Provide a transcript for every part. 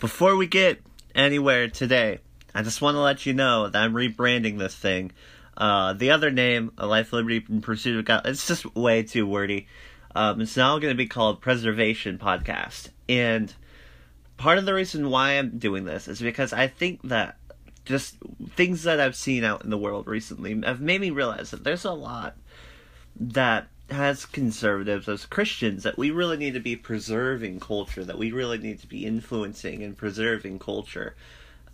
Before we get anywhere today, I just want to let you know that I'm rebranding this thing. Uh, the other name, A Life, Liberty, and Pursuit of God, it's just way too wordy. Um, it's now going to be called Preservation Podcast. And part of the reason why I'm doing this is because I think that just things that I've seen out in the world recently have made me realize that there's a lot that as conservatives, as Christians, that we really need to be preserving culture, that we really need to be influencing and preserving culture,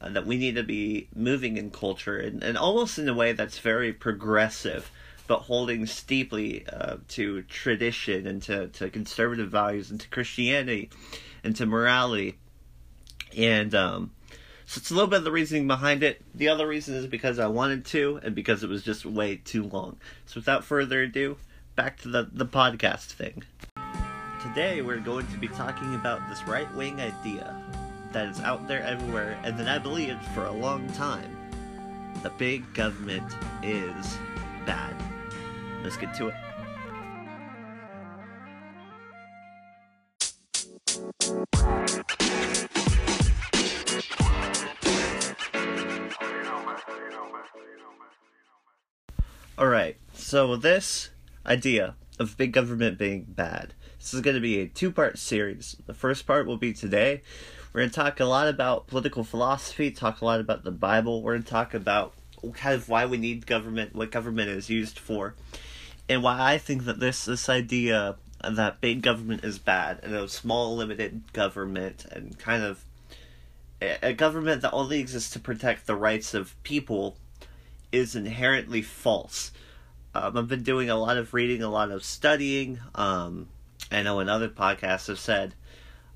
uh, that we need to be moving in culture, and, and almost in a way that's very progressive, but holding steeply uh, to tradition and to, to conservative values and to Christianity and to morality. And um, so it's a little bit of the reasoning behind it. The other reason is because I wanted to, and because it was just way too long. So without further ado, back to the, the podcast thing. Today we're going to be talking about this right wing idea that is out there everywhere and that I believed for a long time. The big government is bad. Let's get to it. Alright, so this idea of big government being bad. This is going to be a two part series. The first part will be today. We're going to talk a lot about political philosophy, talk a lot about the Bible. We're going to talk about kind of why we need government, what government is used for, and why I think that this this idea that big government is bad and a small limited government and kind of a government that only exists to protect the rights of people is inherently false. Um, I've been doing a lot of reading, a lot of studying. Um, I know in other podcasts have said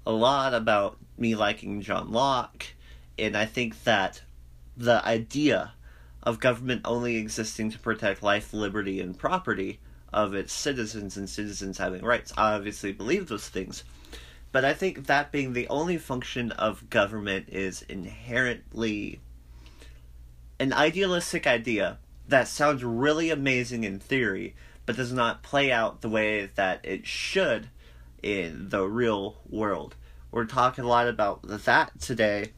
a lot about me liking John Locke, and I think that the idea of government only existing to protect life, liberty, and property of its citizens and citizens having rights. I obviously believe those things. But I think that being the only function of government is inherently an idealistic idea that sounds really amazing in theory, but does not play out the way that it should in the real world. We're talking a lot about that today.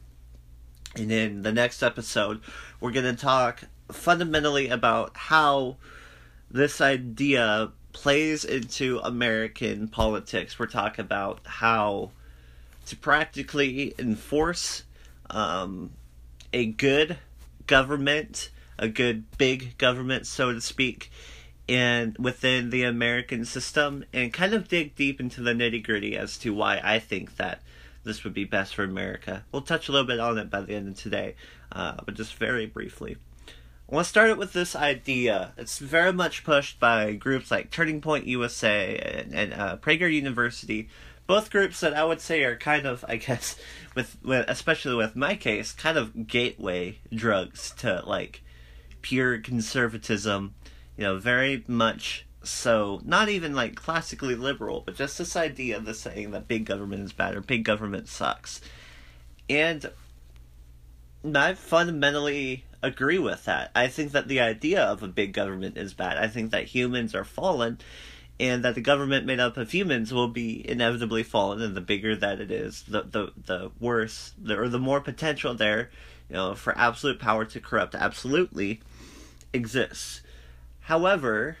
And in the next episode, we're going to talk fundamentally about how this idea plays into American politics. We're talking about how to practically enforce um, a good government a good big government, so to speak, and within the American system, and kind of dig deep into the nitty gritty as to why I think that this would be best for America. We'll touch a little bit on it by the end of today, uh, but just very briefly. I want to start it with this idea. It's very much pushed by groups like Turning Point USA and, and uh, Prager University, both groups that I would say are kind of, I guess, with, with especially with my case, kind of gateway drugs to like pure conservatism, you know, very much so not even like classically liberal, but just this idea of the saying that big government is bad or big government sucks. And I fundamentally agree with that. I think that the idea of a big government is bad. I think that humans are fallen and that the government made up of humans will be inevitably fallen and the bigger that it is, the the the worse the, or the more potential there, you know, for absolute power to corrupt absolutely exists. However,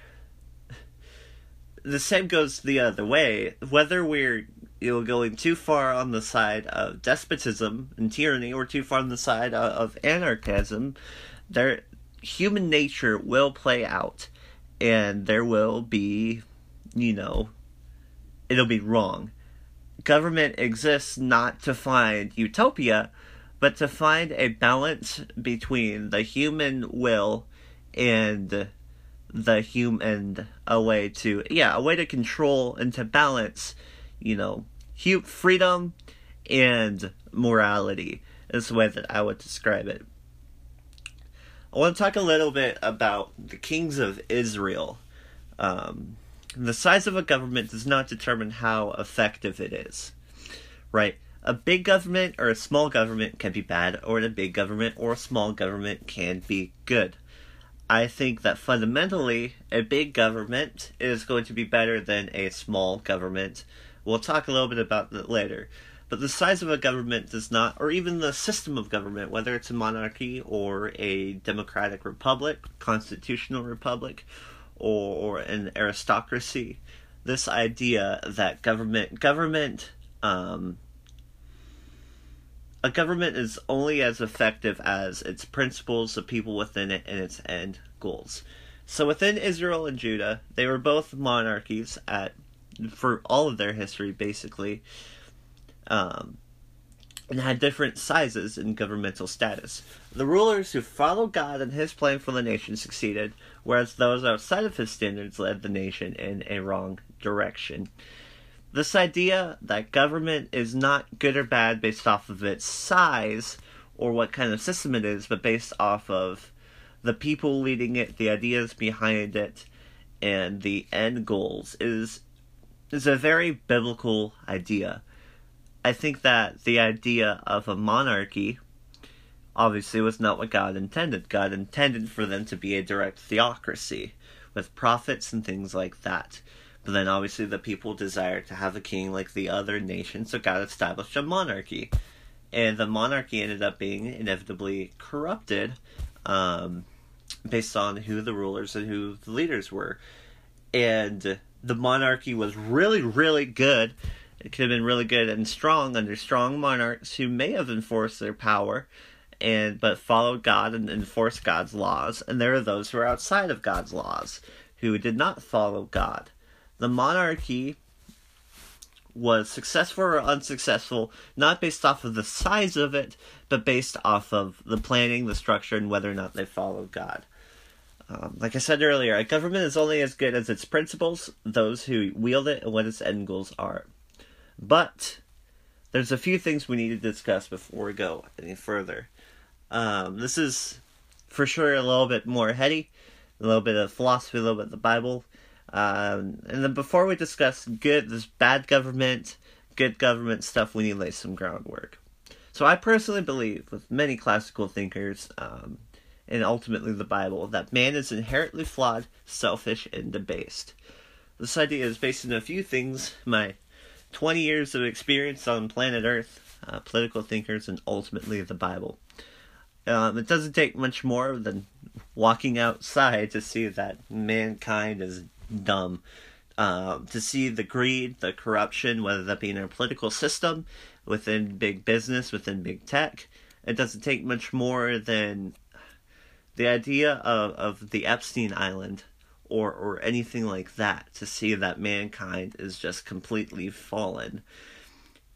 the same goes the other way. Whether we're you know going too far on the side of despotism and tyranny, or too far on the side of, of anarchism, there human nature will play out, and there will be, you know, it'll be wrong. Government exists not to find utopia, but to find a balance between the human will and the human a way to yeah a way to control and to balance you know freedom and morality is the way that i would describe it. I want to talk a little bit about the kings of israel. Um, the size of a government does not determine how effective it is right? A big government or a small government can be bad or a big government or a small government can be good I think that fundamentally, a big government is going to be better than a small government. We'll talk a little bit about that later. But the size of a government does not, or even the system of government, whether it's a monarchy or a democratic republic, constitutional republic, or, or an aristocracy, this idea that government government um, a government is only as effective as its principles, the people within it, and its end goals. So within Israel and Judah, they were both monarchies at for all of their history, basically, um, and had different sizes in governmental status. The rulers who followed God and His plan for the nation succeeded, whereas those outside of His standards led the nation in a wrong direction. This idea that government is not good or bad based off of its size or what kind of system it is, but based off of the people leading it, the ideas behind it, and the end goals is is a very biblical idea. I think that the idea of a monarchy obviously was not what God intended. God intended for them to be a direct theocracy with prophets and things like that. But then obviously the people desired to have a king like the other nations, so God established a monarchy. And the monarchy ended up being inevitably corrupted um, based on who the rulers and who the leaders were. And the monarchy was really, really good. It could have been really good and strong under strong monarchs who may have enforced their power and but followed God and enforced God's laws. And there are those who are outside of God's laws who did not follow God. The monarchy was successful or unsuccessful not based off of the size of it, but based off of the planning, the structure, and whether or not they followed God. Um, like I said earlier, a government is only as good as its principles, those who wield it, and what its end goals are. But there's a few things we need to discuss before we go any further. Um, this is for sure a little bit more heady, a little bit of philosophy, a little bit of the Bible. Um, and then before we discuss good, this bad government, good government stuff, we need to lay some groundwork. So I personally believe, with many classical thinkers, um, and ultimately the Bible, that man is inherently flawed, selfish, and debased. This idea is based on a few things my 20 years of experience on planet Earth, uh, political thinkers, and ultimately the Bible. Um, it doesn't take much more than walking outside to see that mankind is dumb. Um, to see the greed, the corruption, whether that be in our political system, within big business, within big tech, it doesn't take much more than the idea of, of the Epstein Island or or anything like that to see that mankind is just completely fallen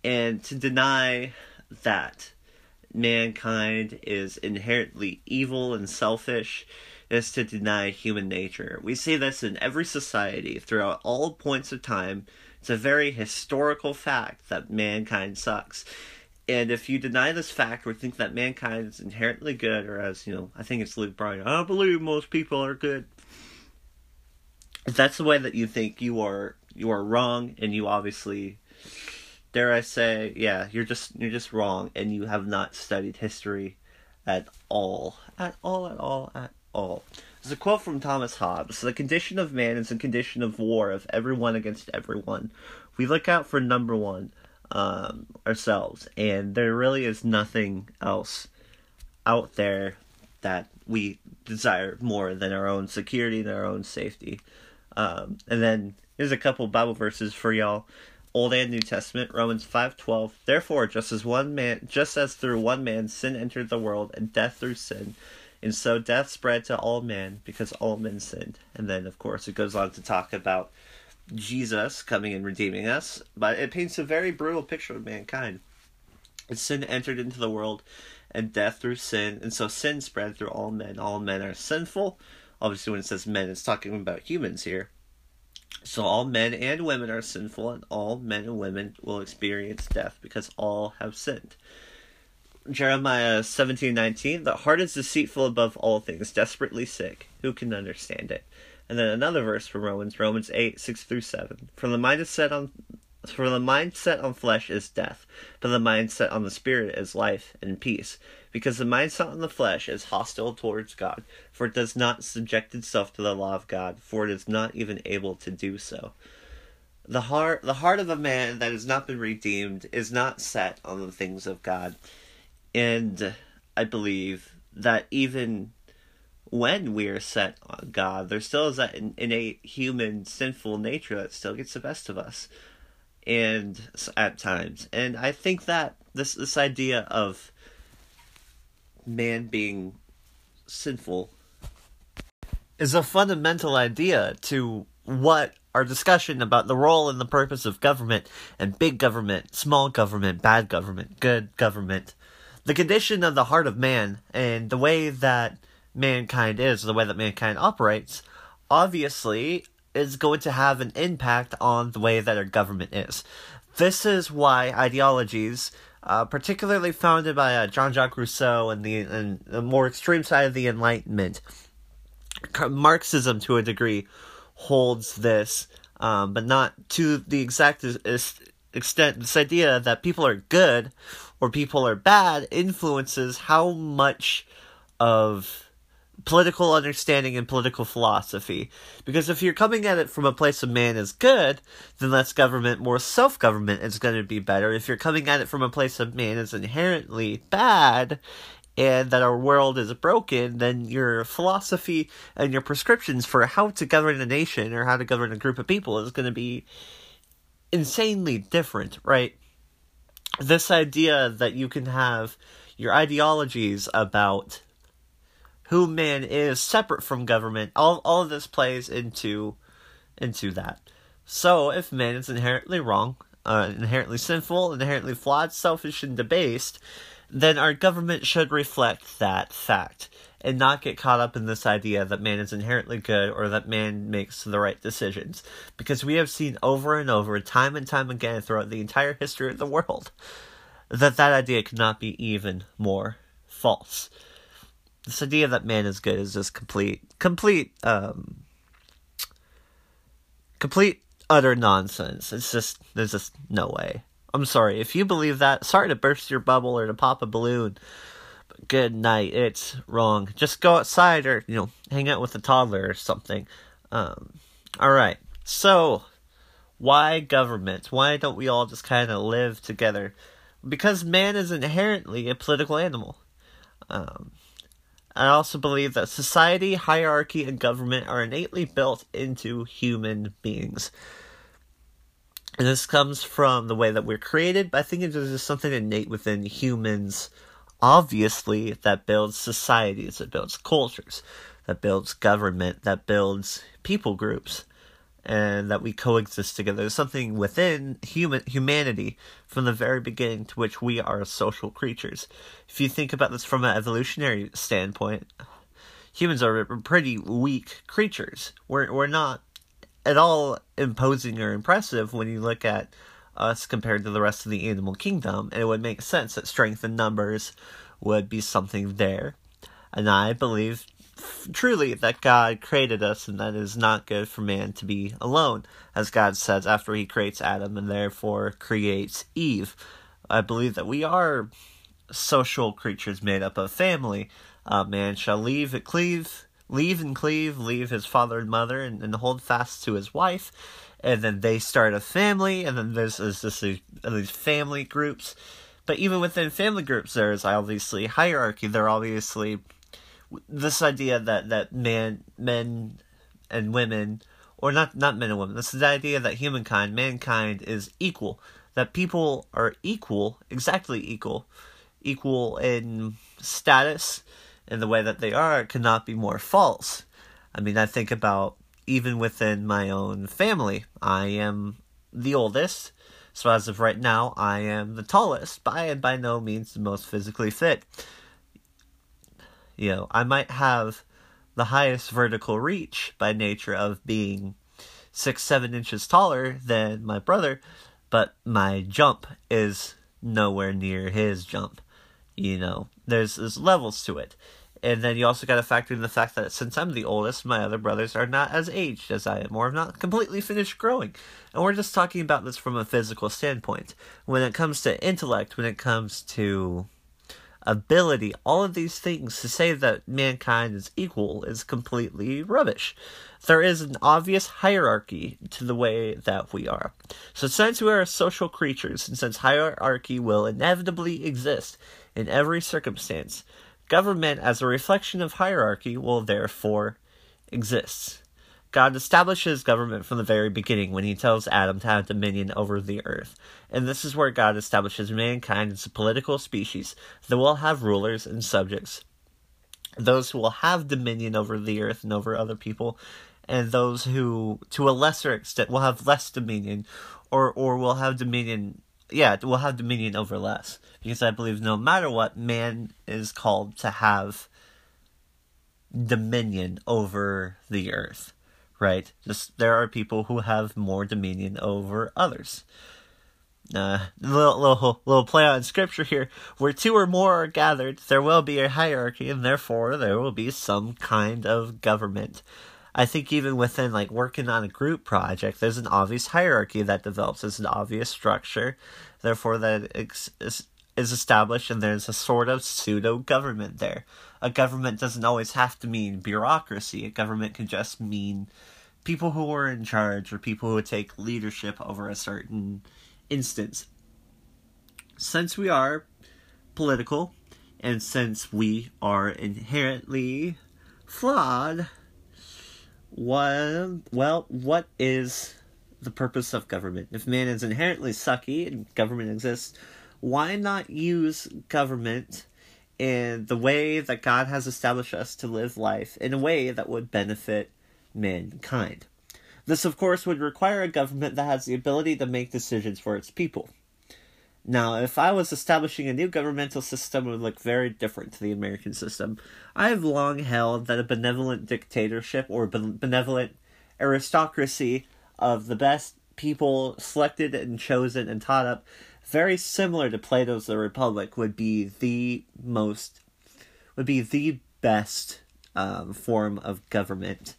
and to deny that mankind is inherently evil and selfish is to deny human nature. We see this in every society throughout all points of time. It's a very historical fact that mankind sucks. And if you deny this fact or think that mankind is inherently good, or as, you know, I think it's Luke Bryan, I don't believe most people are good. If that's the way that you think you are you are wrong and you obviously dare I say, yeah, you're just you're just wrong and you have not studied history at all. At all, at all, at all. There's a quote from Thomas Hobbes The condition of man is a condition of war of everyone against everyone. We look out for number one, um, ourselves, and there really is nothing else out there that we desire more than our own security and our own safety. Um, and then here's a couple Bible verses for y'all. Old and New Testament, Romans five twelve. Therefore, just as one man, just as through one man sin entered the world, and death through sin, and so death spread to all men because all men sinned. And then, of course, it goes on to talk about Jesus coming and redeeming us, but it paints a very brutal picture of mankind. Sin entered into the world, and death through sin, and so sin spread through all men. All men are sinful. Obviously, when it says men, it's talking about humans here. So all men and women are sinful, and all men and women will experience death because all have sinned. Jeremiah seventeen nineteen, the heart is deceitful above all things, desperately sick. Who can understand it? And then another verse from Romans, Romans eight, six through seven. For the mind is set on for the mind set on flesh is death, but the mind set on the spirit is life and peace. Because the mind set on the flesh is hostile towards God, for it does not subject itself to the law of God, for it is not even able to do so. the heart the heart of a man that has not been redeemed is not set on the things of God. And I believe that even when we are set on God, there still is that innate human sinful nature that still gets the best of us, and at times. And I think that this this idea of man being sinful is a fundamental idea to what our discussion about the role and the purpose of government and big government, small government, bad government, good government, the condition of the heart of man, and the way that mankind is, the way that mankind operates, obviously is going to have an impact on the way that our government is. This is why ideologies, uh, particularly founded by uh, Jean Jacques Rousseau and the, and the more extreme side of the Enlightenment, Marxism to a degree holds this, um, but not to the exact extent. This idea that people are good or people are bad influences how much of political understanding and political philosophy. Because if you're coming at it from a place of man is good, then less government, more self government is going to be better. If you're coming at it from a place of man is inherently bad, and that our world is broken, then your philosophy and your prescriptions for how to govern a nation or how to govern a group of people is going to be insanely different, right? This idea that you can have your ideologies about who man is separate from government, all all of this plays into into that. So if man is inherently wrong, uh, inherently sinful, inherently flawed, selfish, and debased, then our government should reflect that fact and not get caught up in this idea that man is inherently good or that man makes the right decisions. Because we have seen over and over, time and time again throughout the entire history of the world, that that idea could not be even more false. This idea that man is good is just complete, complete, um, complete utter nonsense. It's just, there's just no way. I'm sorry. If you believe that, sorry to burst your bubble or to pop a balloon. Good night. It's wrong. Just go outside or, you know, hang out with a toddler or something. Um, all right. So, why government? Why don't we all just kind of live together? Because man is inherently a political animal. Um, I also believe that society, hierarchy, and government are innately built into human beings. And this comes from the way that we're created, but I think it's just something innate within humans, obviously, that builds societies, that builds cultures, that builds government, that builds people groups, and that we coexist together. There's something within human humanity from the very beginning to which we are social creatures. If you think about this from an evolutionary standpoint, humans are pretty weak creatures. We're we're not at all imposing or impressive when you look at us compared to the rest of the animal kingdom, and it would make sense that strength in numbers would be something there. And I believe truly that God created us and that it is not good for man to be alone, as God says after he creates Adam and therefore creates Eve. I believe that we are social creatures made up of family. Uh, man shall leave, cleave, leave and cleave, leave his father and mother, and, and hold fast to his wife. And then they start a family, and then there's, there's this, uh, these family groups. But even within family groups, there's obviously hierarchy. There obviously this idea that that man, men, and women, or not not men and women. This is the idea that humankind, mankind, is equal. That people are equal, exactly equal, equal in status, in the way that they are cannot be more false. I mean, I think about even within my own family, I am the oldest. So as of right now, I am the tallest, but I am by no means the most physically fit. You know, I might have the highest vertical reach by nature of being six, seven inches taller than my brother, but my jump is nowhere near his jump. You know, there's there's levels to it. And then you also got to factor in the fact that since I'm the oldest, my other brothers are not as aged as I am, or have not completely finished growing. And we're just talking about this from a physical standpoint. When it comes to intellect, when it comes to ability, all of these things to say that mankind is equal is completely rubbish. There is an obvious hierarchy to the way that we are. So, since we are social creatures, and since hierarchy will inevitably exist in every circumstance, government as a reflection of hierarchy will therefore exist. God establishes government from the very beginning when he tells Adam to have dominion over the earth. And this is where God establishes mankind as a political species that will have rulers and subjects. Those who will have dominion over the earth and over other people, and those who, to a lesser extent, will have less dominion, or, or will have dominion, yeah, will have dominion over less. Because I believe no matter what, man is called to have dominion over the earth right? Just there are people who have more dominion over others. Uh, little, little, little play on scripture here. Where two or more are gathered, there will be a hierarchy, and therefore there will be some kind of government. I think even within like working on a group project, there's an obvious hierarchy that develops. There's an obvious structure, therefore that ex- is established, and there's a sort of pseudo government there. A government doesn't always have to mean bureaucracy. A government can just mean people who are in charge or people who take leadership over a certain instance. Since we are political, and since we are inherently flawed, what, well, what is the purpose of government? If man is inherently sucky and government exists, why not use government in the way that God has established us to live life in a way that would benefit mankind. This, of course, would require a government that has the ability to make decisions for its people. Now, if I was establishing a new governmental system, it would look very different to the American system. I have long held that a benevolent dictatorship or benevolent aristocracy of the best people selected and chosen and taught up, very similar to Plato's The Republic, would be the most, would be the best um, form of government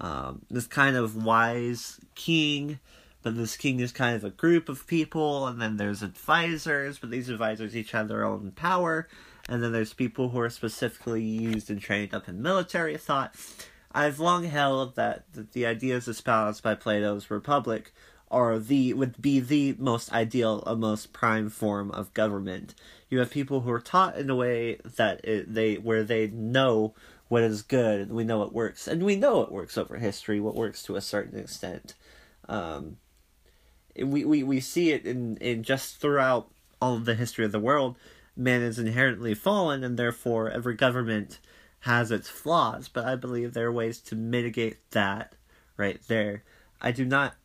um, this kind of wise king, but this king is kind of a group of people, and then there's advisors, but these advisors each have their own power, and then there's people who are specifically used and trained up in military thought. I've long held that, the ideas espoused by Plato's Republic are the would be the most ideal, a most prime form of government. You have people who are taught in a way that it, they where they know what is good and we know it works and we know it works over history what works to a certain extent um, we, we we see it in in just throughout all of the history of the world man is inherently fallen and therefore every government has its flaws but i believe there are ways to mitigate that right there. I do not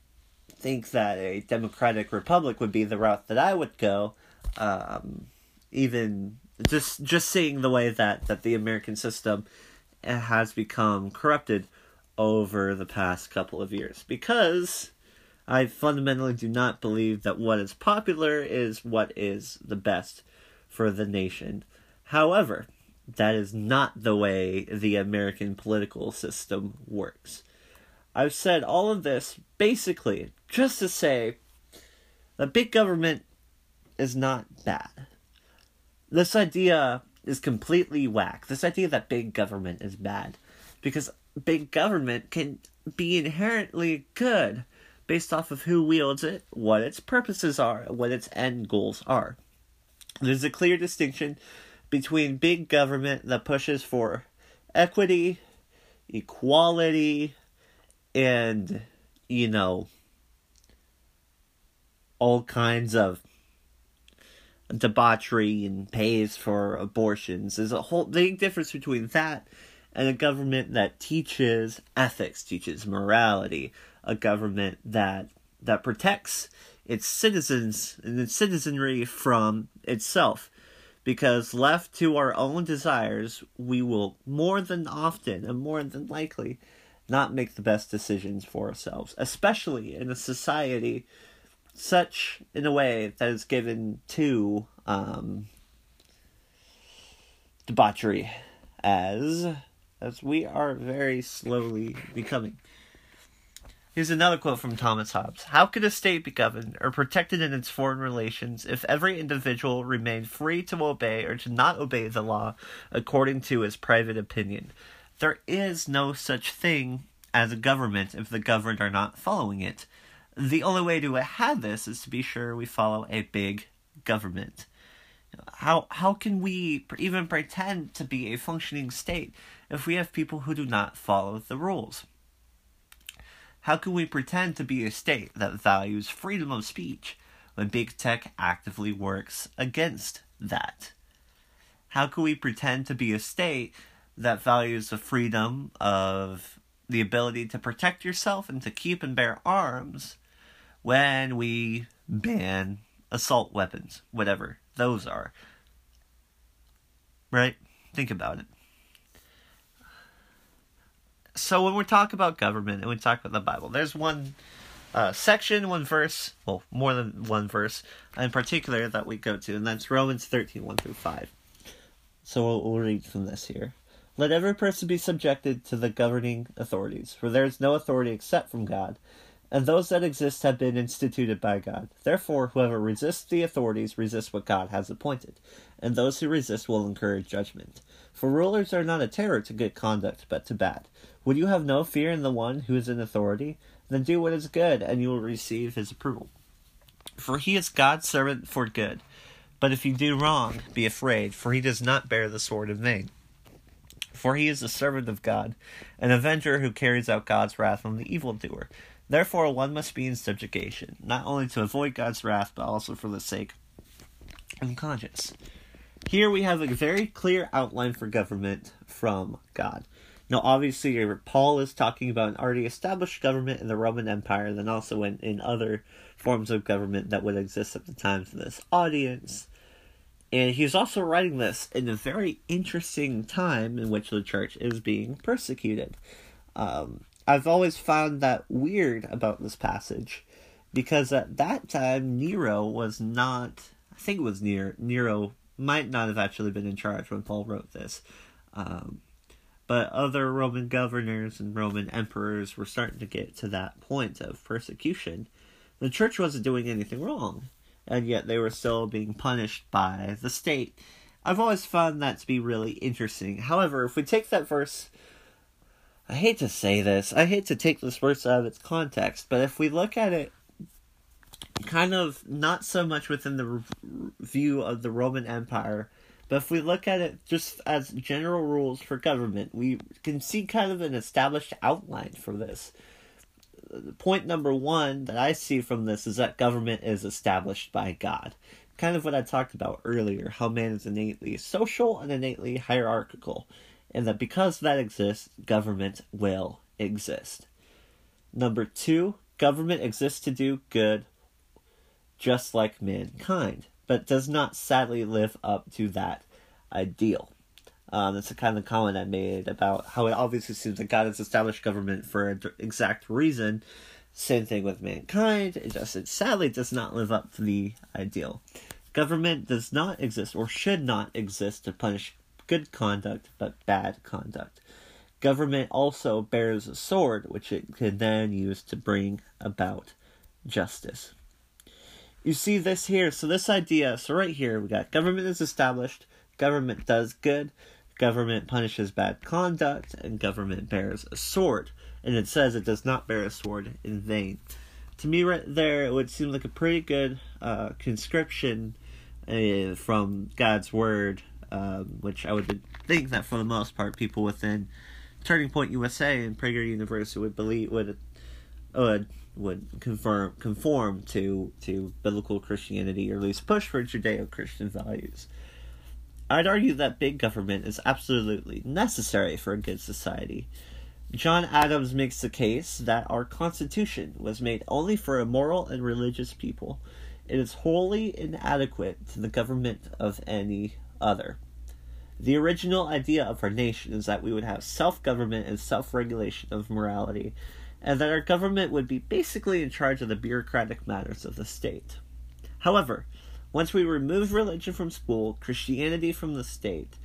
think that a democratic republic would be the route that i would go um, even just just seeing the way that that the american system has become corrupted over the past couple of years. Because I fundamentally do not believe that what is popular is what is the best for the nation. However, that is not the way the American political system works. I've said all of this basically just to say that big government is not bad. This idea is completely whack. This idea that big government is bad. Because big government can be inherently good based off of who wields it, what its purposes are, what its end goals are. There's a clear distinction between big government that pushes for equity, equality, and, you know, all kinds of debauchery and pays for abortions. There's a whole big difference between that and a government that teaches ethics, teaches morality, a government that that protects its citizens and its citizenry from itself. Because left to our own desires, we will more than often and more than likely not make the best decisions for ourselves, especially in a society such in a way that is given to um, debauchery as as we are very slowly becoming. Here's another quote from Thomas Hobbes. How could a state be governed or protected in its foreign relations if every individual remained free to obey or to not obey the law according to his private opinion? There is no such thing as a government if the governed are not following it. The only way to have this is to be sure we follow a big government. How how can we even pretend to be a functioning state if we have people who do not follow the rules? How can we pretend to be a state that values freedom of speech when big tech actively works against that? How can we pretend to be a state that values the freedom of the ability to protect yourself and to keep and bear arms when we ban assault weapons, whatever those are? Right? Think about it so when we talk about government and we talk about the Bible, there's one uh, section, one verse, well, more than one verse in particular that we go to, and that's Romans 13, 1 through 5. So we'll, we'll read from this here. Let every person be subjected to the governing authorities, for there is no authority except from God, and those that exist have been instituted by God. Therefore, whoever resists the authorities resists what God has appointed, and those who resist will incur judgment. For rulers are not a terror to good conduct, but to bad. Would you have no fear in the one who is in authority? Then do what is good, and you will receive his approval. For he is God's servant for good. But if you do wrong, be afraid, for he does not bear the sword in vain. For he is the servant of God, an avenger who carries out God's wrath on the evildoer. Therefore, one must be in subjugation, not only to avoid God's wrath, but also for the sake of conscience. Here we have a very clear outline for government from God. Now, obviously, Paul is talking about an already established government in the Roman Empire, then also in, in other forms of government that would exist at the time for this audience. And he's also writing this in a very interesting time in which the church is being persecuted. Um, I've always found that weird about this passage because at that time Nero was not. I think it was Nero. Nero might not have actually been in charge when Paul wrote this. Um, but other Roman governors and Roman emperors were starting to get to that point of persecution. The church wasn't doing anything wrong, and yet they were still being punished by the state. I've always found that to be really interesting. However, if we take that verse, I hate to say this, I hate to take this verse out of its context, but if we look at it kind of not so much within the view of the Roman Empire, but if we look at it just as general rules for government, we can see kind of an established outline for this. Point number one that I see from this is that government is established by God. Kind of what I talked about earlier how man is innately social and innately hierarchical, and that because that exists, government will exist. Number two, government exists to do good just like mankind but does not sadly live up to that ideal. Um, that's the kind of comment I made about how it obviously seems that God has established government for an exact reason. Same thing with mankind. It just it sadly does not live up to the ideal. Government does not exist or should not exist to punish good conduct but bad conduct. Government also bears a sword which it can then use to bring about justice you see this here. So this idea, so right here we got government is established, government does good, government punishes bad conduct, and government bears a sword. And it says it does not bear a sword in vain. To me, right there, it would seem like a pretty good uh, conscription uh, from God's word, um, which I would think that for the most part, people within Turning Point USA and Prager University would believe would would would conform conform to to biblical Christianity or at least push for Judeo-Christian values. I'd argue that big government is absolutely necessary for a good society. John Adams makes the case that our Constitution was made only for a moral and religious people. It is wholly inadequate to the government of any other. The original idea of our nation is that we would have self government and self regulation of morality, and that our government would be basically in charge of the bureaucratic matters of the state. However, once we remove religion from school, Christianity from the state,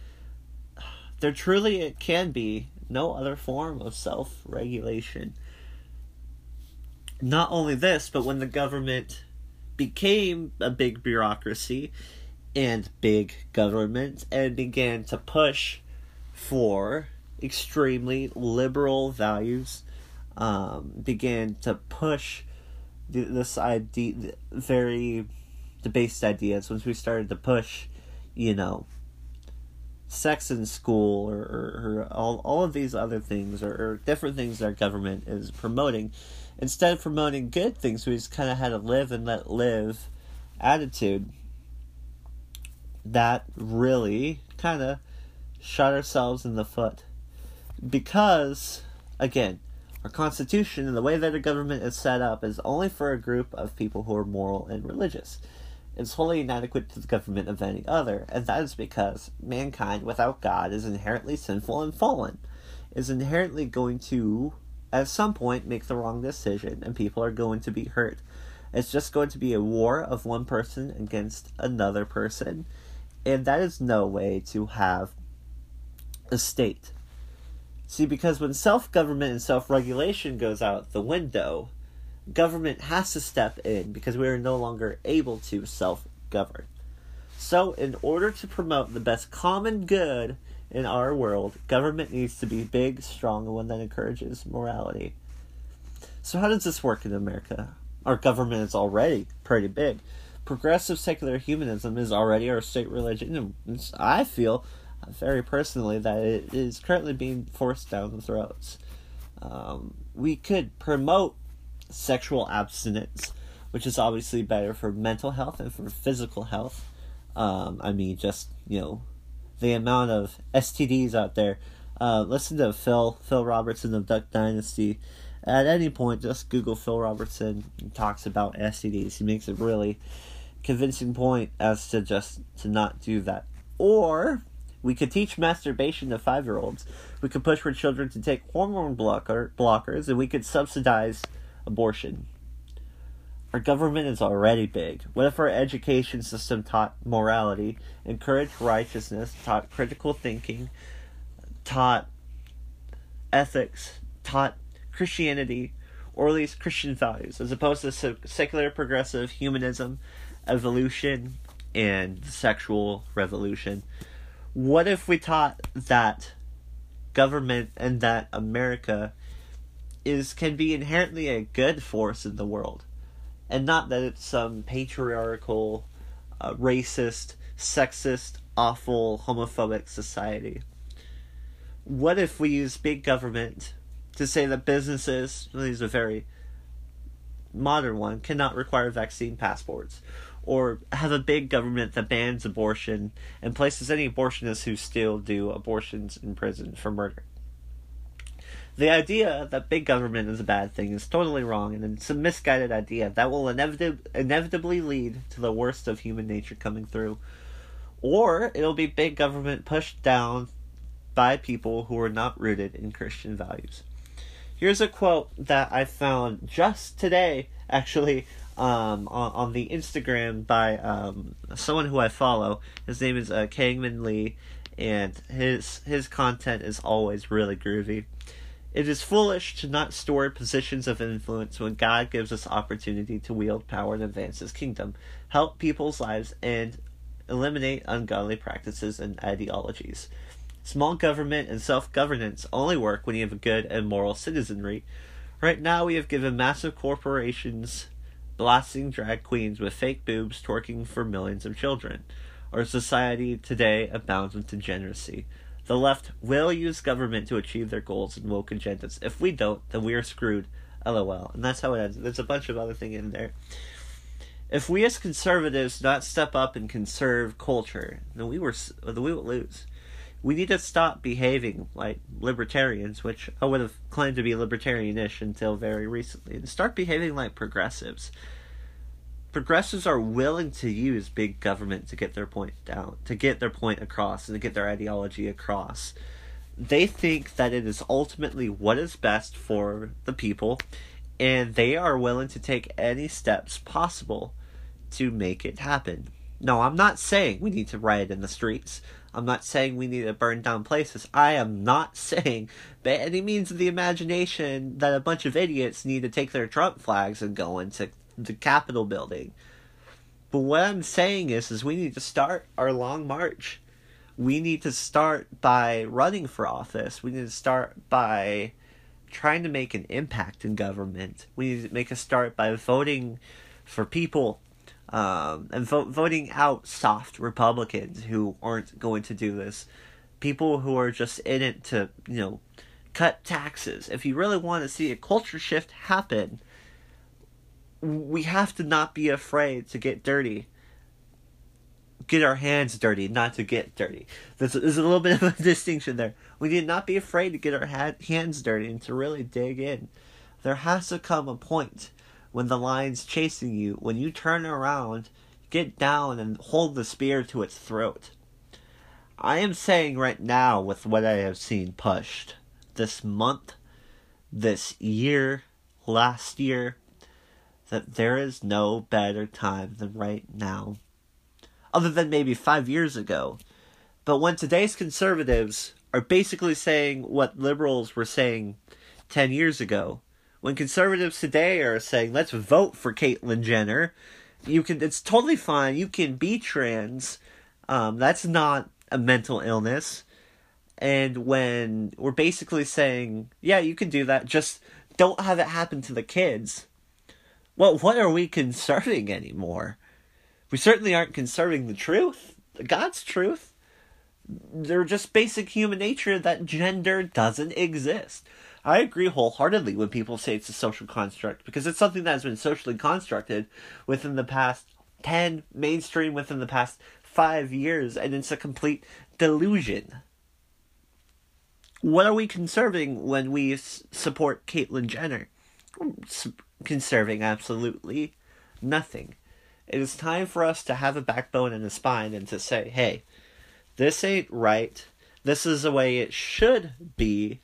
there truly it can be no other form of self regulation. not only this, but when the government became a big bureaucracy and big government and began to push for extremely liberal values, um, began to push this idea, very debased ideas, once we started to push, you know, sex in school or, or, or, all, all of these other things or, or different things that our government is promoting instead of promoting good things we just kind of had a live and let live attitude that really kind of shot ourselves in the foot. Because again our constitution and the way that our government is set up is only for a group of people who are moral and religious It's wholly inadequate to the government of any other, and that is because mankind without God is inherently sinful and fallen, is inherently going to, at some point, make the wrong decision, and people are going to be hurt. It's just going to be a war of one person against another person, and that is no way to have a state. See, because when self government and self regulation goes out the window, government has to step in because we are no longer able to self govern. So, in order to promote the best common good in our world, government needs to be big, strong, and one that encourages morality. So, how does this work in America? Our government is already pretty big. Progressive secular humanism is already our state religion, and I feel very personally that it is currently being forced down the throats. Um, we could promote sexual abstinence, which is obviously better for mental health and for physical health. Um, I mean, just you know, the amount of STDs out there. Uh, listen to Phil Phil Robertson of Duck Dynasty. At any point, just Google Phil Robertson. He talks about STDs. He makes a really convincing point as to just to not do that. Or we could teach masturbation to five year olds. We could push for children to take hormone blocker blockers, and we could subsidize abortion. Our government is already big. What if our education system taught morality, encouraged righteousness, taught critical thinking, taught ethics, taught Christianity, or at least Christian values, as opposed to secular progressive humanism, evolution, and sexual revolution? What if we taught that government and that America is can be inherently a good force in the world, and not that it's some patriarchal, uh, racist, sexist, awful, homophobic society. What if we use big government to say that businesses, well, these are very modern one, cannot require vaccine passports, or have a big government that bans abortion and places any abortionists who still do abortions in prison for murder? The idea that big government is a bad thing is totally wrong, and it's a misguided idea that will inevitab- inevitably lead to the worst of human nature coming through. Or it'll be big government pushed down by people who are not rooted in Christian values. Here's a quote that I found just today, actually, um, on, on the Instagram by um, someone who I follow. His name is uh, Kangman Lee, and his his content is always really groovy. It is foolish to not store positions of influence when God gives us opportunity to wield power and advance His kingdom, help people's lives, and eliminate ungodly practices and ideologies. Small government and self governance only work when you have a good and moral citizenry. Right now, we have given massive corporations blasting drag queens with fake boobs twerking for millions of children. Our society today abounds with degeneracy. The left will use government to achieve their goals and woke agendas. If we don't, then we are screwed. LOL. And that's how it ends. There's a bunch of other thing in there. If we as conservatives not step up and conserve culture, then we were then we will lose. We need to stop behaving like libertarians, which I would have claimed to be libertarianish until very recently, and start behaving like progressives progressives are willing to use big government to get their point down, to get their point across, and to get their ideology across. They think that it is ultimately what is best for the people, and they are willing to take any steps possible to make it happen. No, I'm not saying we need to riot in the streets. I'm not saying we need to burn down places. I am not saying by any means of the imagination that a bunch of idiots need to take their Trump flags and go into the Capitol building. But what I'm saying is, is we need to start our long march. We need to start by running for office. We need to start by trying to make an impact in government. We need to make a start by voting for people um, and vo- voting out soft Republicans who aren't going to do this. People who are just in it to, you know, cut taxes. If you really want to see a culture shift happen, we have to not be afraid to get dirty. Get our hands dirty, not to get dirty. There's, there's a little bit of a distinction there. We need not be afraid to get our ha- hands dirty and to really dig in. There has to come a point when the lion's chasing you, when you turn around, get down and hold the spear to its throat. I am saying right now, with what I have seen pushed this month, this year, last year, that there is no better time than right now. Other than maybe five years ago. But when today's conservatives are basically saying what liberals were saying 10 years ago, when conservatives today are saying, let's vote for Caitlyn Jenner, you can, it's totally fine. You can be trans. Um, that's not a mental illness. And when we're basically saying, yeah, you can do that, just don't have it happen to the kids. Well, what are we conserving anymore? We certainly aren't conserving the truth, God's truth. They're just basic human nature that gender doesn't exist. I agree wholeheartedly when people say it's a social construct because it's something that has been socially constructed within the past 10, mainstream within the past 5 years, and it's a complete delusion. What are we conserving when we s- support Caitlyn Jenner? S- conserving absolutely nothing. It is time for us to have a backbone and a spine and to say, hey, this ain't right. This is the way it should be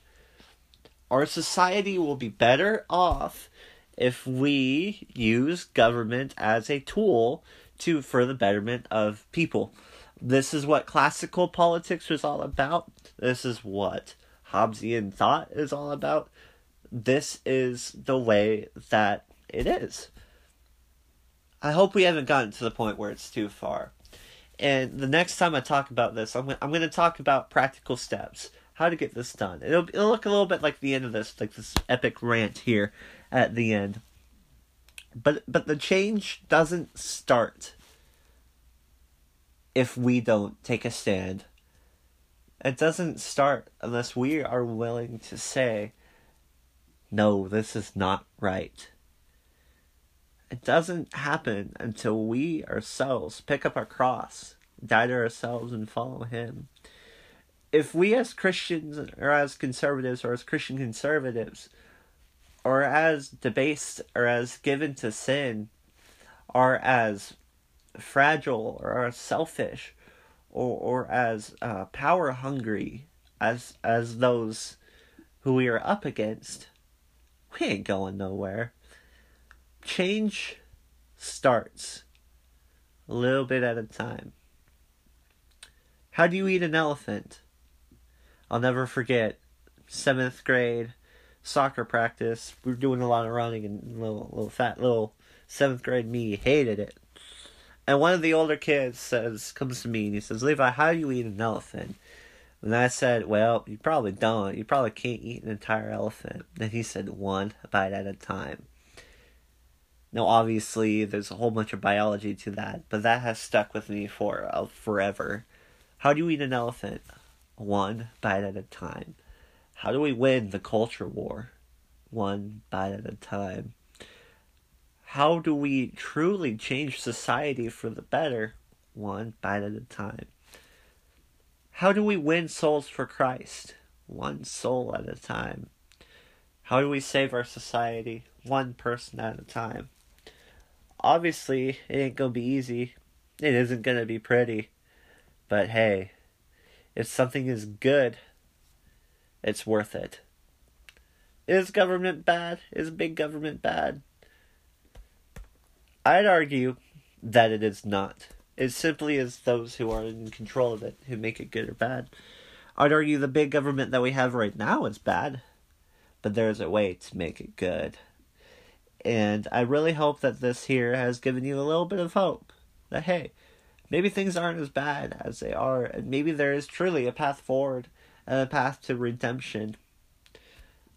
our society will be better off if we use government as a tool to for the betterment of people. This is what classical politics was all about. This is what Hobbesian thought is all about. This is the way that it is. I hope we haven't gotten to the point where it's too far. And the next time I talk about this, I'm, I'm going to talk about practical steps how to get this done. It'll, it'll look a little bit like the end of this, like this epic rant here at the end. But but the change doesn't start if we don't take a stand. It doesn't start unless we are willing to say, no, this is not right. It doesn't happen until we ourselves pick up our cross, die to ourselves, and follow Him if we as Christians or as conservatives or as Christian conservatives or as debased or as given to sin are as fragile or as selfish or or as uh, power hungry as as those who we are up against, we ain't going nowhere. Change starts a little bit at a time. How do you eat an elephant? I'll never forget seventh grade soccer practice. We were doing a lot of running, and little little fat little seventh grade me hated it. And one of the older kids says, comes to me and he says, Levi, how do you eat an elephant? And I said, Well, you probably don't. You probably can't eat an entire elephant. And he said, One bite at a time. Now, obviously, there's a whole bunch of biology to that, but that has stuck with me for uh, forever. How do you eat an elephant? One bite at a time. How do we win the culture war? One bite at a time. How do we truly change society for the better? One bite at a time. How do we win souls for Christ? One soul at a time. How do we save our society? One person at a time. Obviously, it ain't gonna be easy. It isn't gonna be pretty. But hey, if something is good, it's worth it. Is government bad? Is big government bad? I'd argue that it is not. It simply is those who are in control of it who make it good or bad. I'd argue the big government that we have right now is bad, but there's a way to make it good. And I really hope that this here has given you a little bit of hope that, hey, maybe things aren't as bad as they are, and maybe there is truly a path forward and a path to redemption.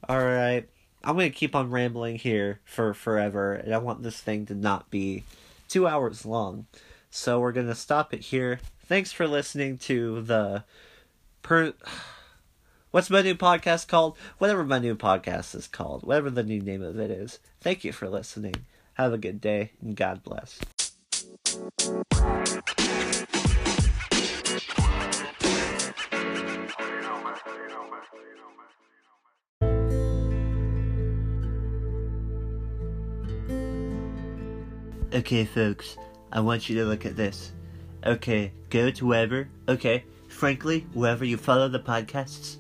Alright, I'm to keep on rambling here for forever, and I want this thing to not be two hours long. So we're to stop it here. Thanks for listening to the. Per- What's my new podcast called? Whatever my new podcast is called, whatever the new name of it is. Thank you for listening. Have a good day, and God bless. Okay, folks, I want you to look at this. Okay, go to wherever, okay, frankly, wherever you follow the podcasts.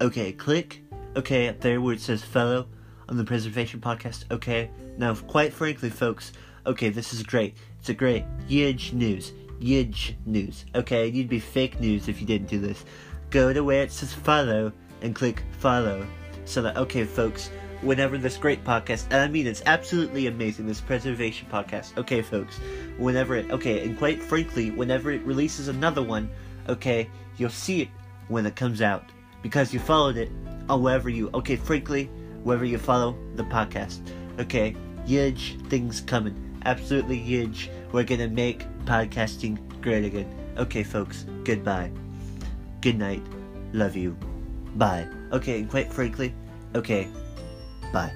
Okay, click, okay, up there where it says follow on the Preservation Podcast. Okay, now, quite frankly, folks, okay, this is great. It's a great, huge news. Huge news. Okay, you'd be fake news if you didn't do this. Go to where it says follow and click follow. So that, okay, folks, whenever this great podcast, and I mean it's absolutely amazing, this preservation podcast. Okay, folks, whenever it, okay, and quite frankly, whenever it releases another one, okay, you'll see it when it comes out because you followed it on wherever you, okay, frankly, wherever you follow the podcast. Okay, huge things coming, absolutely huge. We're gonna make podcasting great again. Okay, folks, goodbye. Good night. Love you. Bye. Okay, and quite frankly, okay, bye.